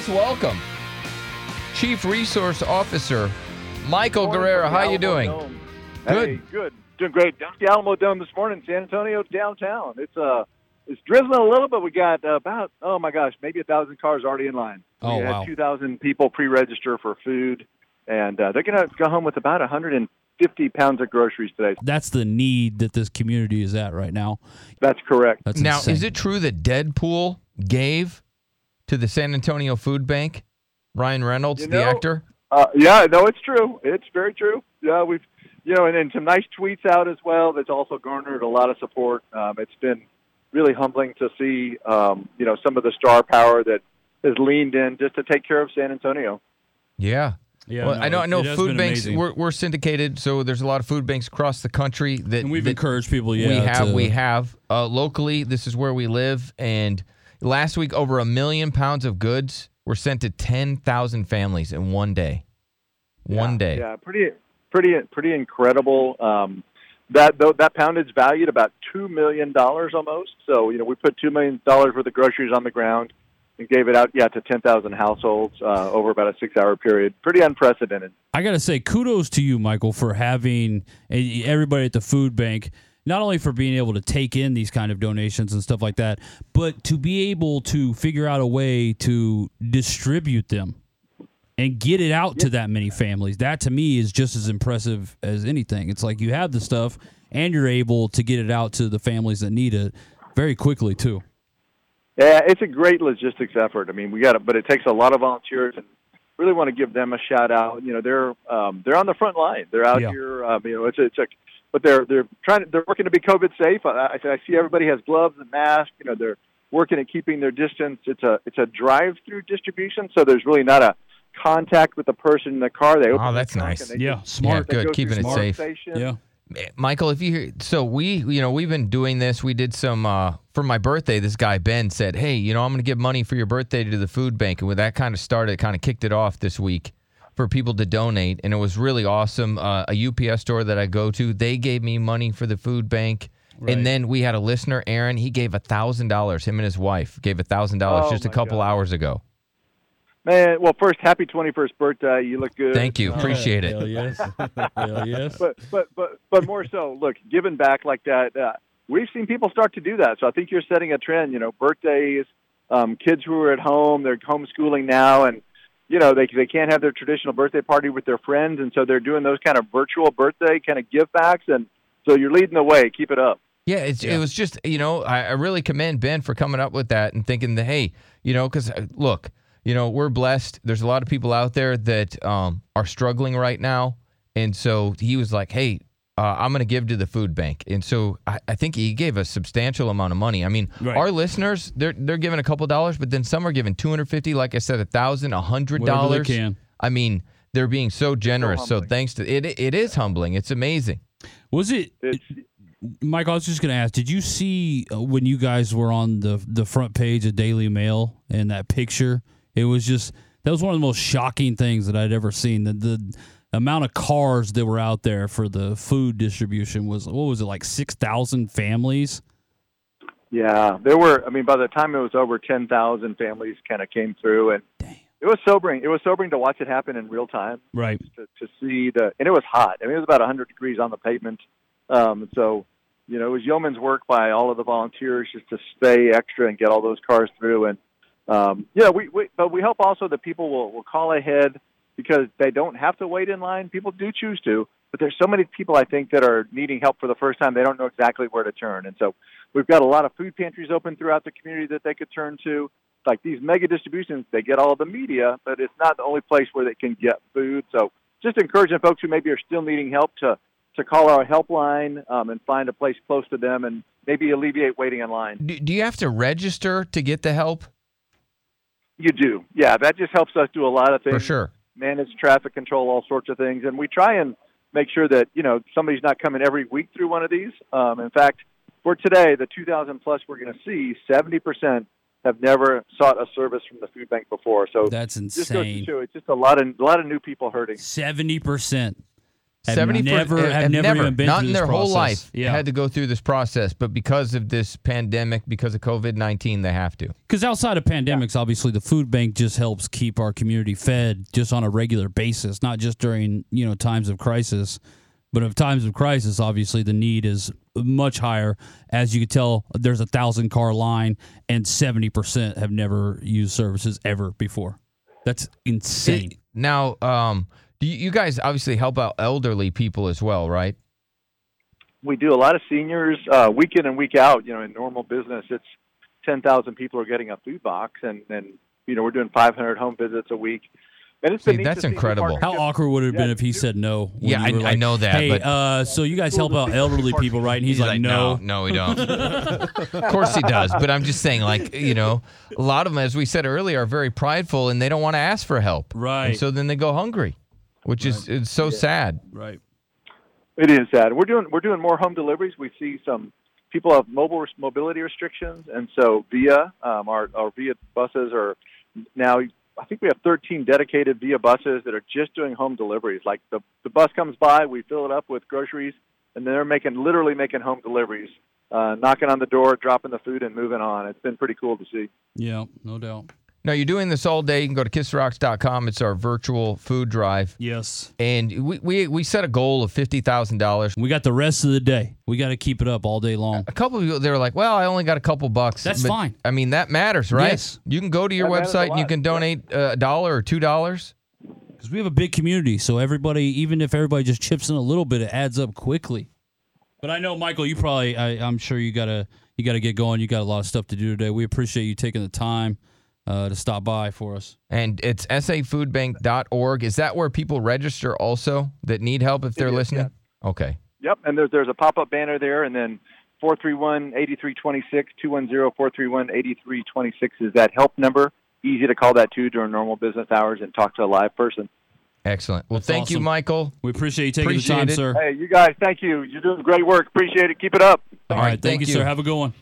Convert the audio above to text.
let's welcome Chief Resource Officer Michael Guerra. How you doing? Hey, Good. good. Doing great. Down the Alamodome this morning, San Antonio downtown. It's uh, it's drizzling a little, but we got uh, about oh my gosh, maybe a thousand cars already in line. Oh, we had wow. two thousand people pre-register for food, and uh, they're gonna go home with about a 150 pounds of groceries today. That's the need that this community is at right now. That's correct. That's Now, insane. is it true that Deadpool gave to the San Antonio Food Bank? Ryan Reynolds, You the actor. Uh, yeah, no, it's true. It's very true. Yeah, we've, you know, and, and some nice tweets out as well. That's also garnered a lot of support. Um, it's been really humbling to see, um, you know, some of the star power that has leaned in just to take care of San Antonio. Yeah. Yeah, well, no, I know. I know. Food banks. We're, we're syndicated, so there's a lot of food banks across the country that and we've that encouraged people. Yeah, we have. to- we have uh, locally. This is where we live, and last week over a million pounds of goods were sent to ten thousand families in one day. One Yeah, day. Yeah, pretty, pretty, pretty incredible. Um, that though that poundage valued about two million dollars almost. So you know, we put two million dollars worth of groceries on the ground and gave it out, yeah, to ten thousand households uh, over about a six-hour period. Pretty unprecedented. I got to say, kudos to you, Michael, for having eh, everybody at the food bank. Not only for being able to take in these kind of donations and stuff like that, but to be able to figure out a way to distribute them and get it out to that many families. That to me is just as impressive as anything. It's like you have the stuff and you're able to get it out to the families that need it very quickly too. Yeah, it's a great logistics effort. I mean, we got it, but it takes a lot of volunteers, and really want to give them a shout out. You know, they're um, they're on the front line. They're out Yeah. here. Um, you know, it's a, it's a, but they're they're trying. To, they're working to be COVID safe. I, I, I see everybody has gloves and masks. You know, they're working at keeping their distance. It's a it's a drive through distribution, so there's really not a contact with the person in the car. They open Oh, that's trunk nice. and they Yeah, just- smart. they good, keeping it safe. station. Yeah. Michael, if you hear, so we, you know, we've been doing this. We did some uh, for my birthday. This guy Ben said, "Hey, you know, I'm going to give money for your birthday to the food bank," and with that kind of started, kind of kicked it off this week for people to donate, and it was really awesome. Uh, a UPS store that I go to, they gave me money for the food bank. Right. And then we had a listener, Aaron. He gave a thousand dollars. Him and his wife gave a thousand dollars Oh, just a couple God. hours ago. Man, well, first, happy 21st birthday. You look good. Thank you, appreciate it. Hell yes. Hell yes. but but but but more so, look, giving back like that. Uh, we've seen people start to do that, so I think you're setting a trend. You know, birthdays, um, kids who are at home, they're homeschooling now, and you know they they can't have their traditional birthday party with their friends, and so they're doing those kind of virtual birthday kind of give backs, and so you're leading the way. Keep it up. Yeah, it's, Yeah. it was just you know I, I really commend Ben for coming up with that and thinking that hey you know because look you know we're blessed. There's a lot of people out there that um, are struggling right now, and so he was like, hey. Uh, I'm going to give to the food bank, and so I, I think he gave a substantial amount of money. I mean, Right. our listeners they're they're giving a couple dollars, but then some are giving 250, like I said, a thousand, a hundred Whatever they dollars. can. I mean, they're being so generous. So, humbling. thanks to it, it is humbling. It's amazing. Was it, It's Mike? I was just going to ask. Did you see uh, when you guys were on the the front page of Daily Mail and that picture? It was just that was one of the most shocking things that I'd ever seen. The the amount of cars that were out there for the food distribution was what was it like six thousand families? Yeah, there were. I mean, by the time it was over, ten thousand families kind of came through, and it was sobering. It was sobering to watch it happen in real time. Right. to, to see the, and it was hot. I mean, it was about 100 degrees on the pavement. Um, so, you know, it was yeoman's work by all of the volunteers just to stay extra and get all those cars through. And um, yeah, we, we, but we hope also that people will, will call ahead because they don't have to wait in line. People do choose to, but there's so many people I think that are needing help for the first time. They don't know exactly where to turn, and so we've got a lot of food pantries open throughout the community that they could turn to like these mega distributions, they get all the media, but it's not the only place where they can get food. So just encouraging folks who maybe are still needing help to to call our helpline um, and find a place close to them and maybe alleviate waiting in line. Do, do you have to register to get the help? You do, yeah. That just helps us do a lot of things. For sure. manage traffic control, all sorts of things, and we try and make sure that you know somebody's not coming every week through one of these. Um, in fact, for today, the 2,000 plus we're going to see, 70 percent have never sought a service from the food bank before. So That's just goes to insane. show it's just a lot of a lot of new people hurting. Seventy percent. Have 70 never for, have never, even been not through in this their whole life Yeah, had to go through this process, but because of this pandemic, because of COVID nineteen, they have to. because outside of pandemics, obviously the food bank just helps keep our community fed just on a regular basis, not just during you know times of crisis. But of times of crisis, obviously the need is much higher. As you can tell, there's a thousand car line, and seventy percent have never used services ever before. That's insane. Now, um, do you, you guys obviously help out elderly people as well, right? we do a lot of seniors uh, week in and week out. You know, in normal business, it's ten thousand people are getting a food box, and and you know we're doing five hundred home visits a week. And it's See, been that's to see the incredible. How awkward would it have been Yeah, if he said no? Yeah, you were I- I know that, Hey, but- uh, so you guys help out elderly people, right? And he's, like, no. no, we don't. of course he does, but I'm just saying, like you know, a lot of them, as we said earlier, are very prideful and they don't want to ask for help, Right. And so then they go hungry, which is it's so sad. Right. It is sad. We're doing we're doing more home deliveries. We see some people have mobile mobility restrictions, and so Via um, our our Via buses are now. I think we have 13 dedicated Via buses that are just doing home deliveries. Like the the bus comes by, we fill it up with groceries, and they're making literally making home deliveries, uh, knocking on the door, dropping the food, and moving on. It's been pretty cool to see. Yeah, no doubt. Now you're doing this all day. You can go to kissrocks.com. It's our virtual food drive, Yes. and we we, we set a goal of fifty thousand dollars. We got the rest of the day. We got to keep it up all day long. A couple of people they were like, "Well, I only got a couple bucks." That's But, fine. I mean, that matters, right? Yes. You can go to your That website and you can donate uh, a dollar or two dollars. Because we have a big community. So everybody, even if everybody just chips in a little bit, it adds up quickly. But I know, Michael, you probably, I, I'm sure you got to you got to get going. You got a lot of stuff to do today. We appreciate you taking the time uh, to stop by for us. And it's safoodbank.org. Is that where people register also that need help if they're is, listening? Okay. Yep, and there's there's a pop up banner there, and then 431-8326, 210-431-8326 is that help number. Easy to call that too during normal business hours and talk to a live person. Excellent. Well, That's thank you. Michael. We appreciate you taking Appreciate the time, it. sir. Hey, you guys, thank you. You're doing great work. Appreciate it. Keep it up. All right. Thank, you, sir. Have a good one.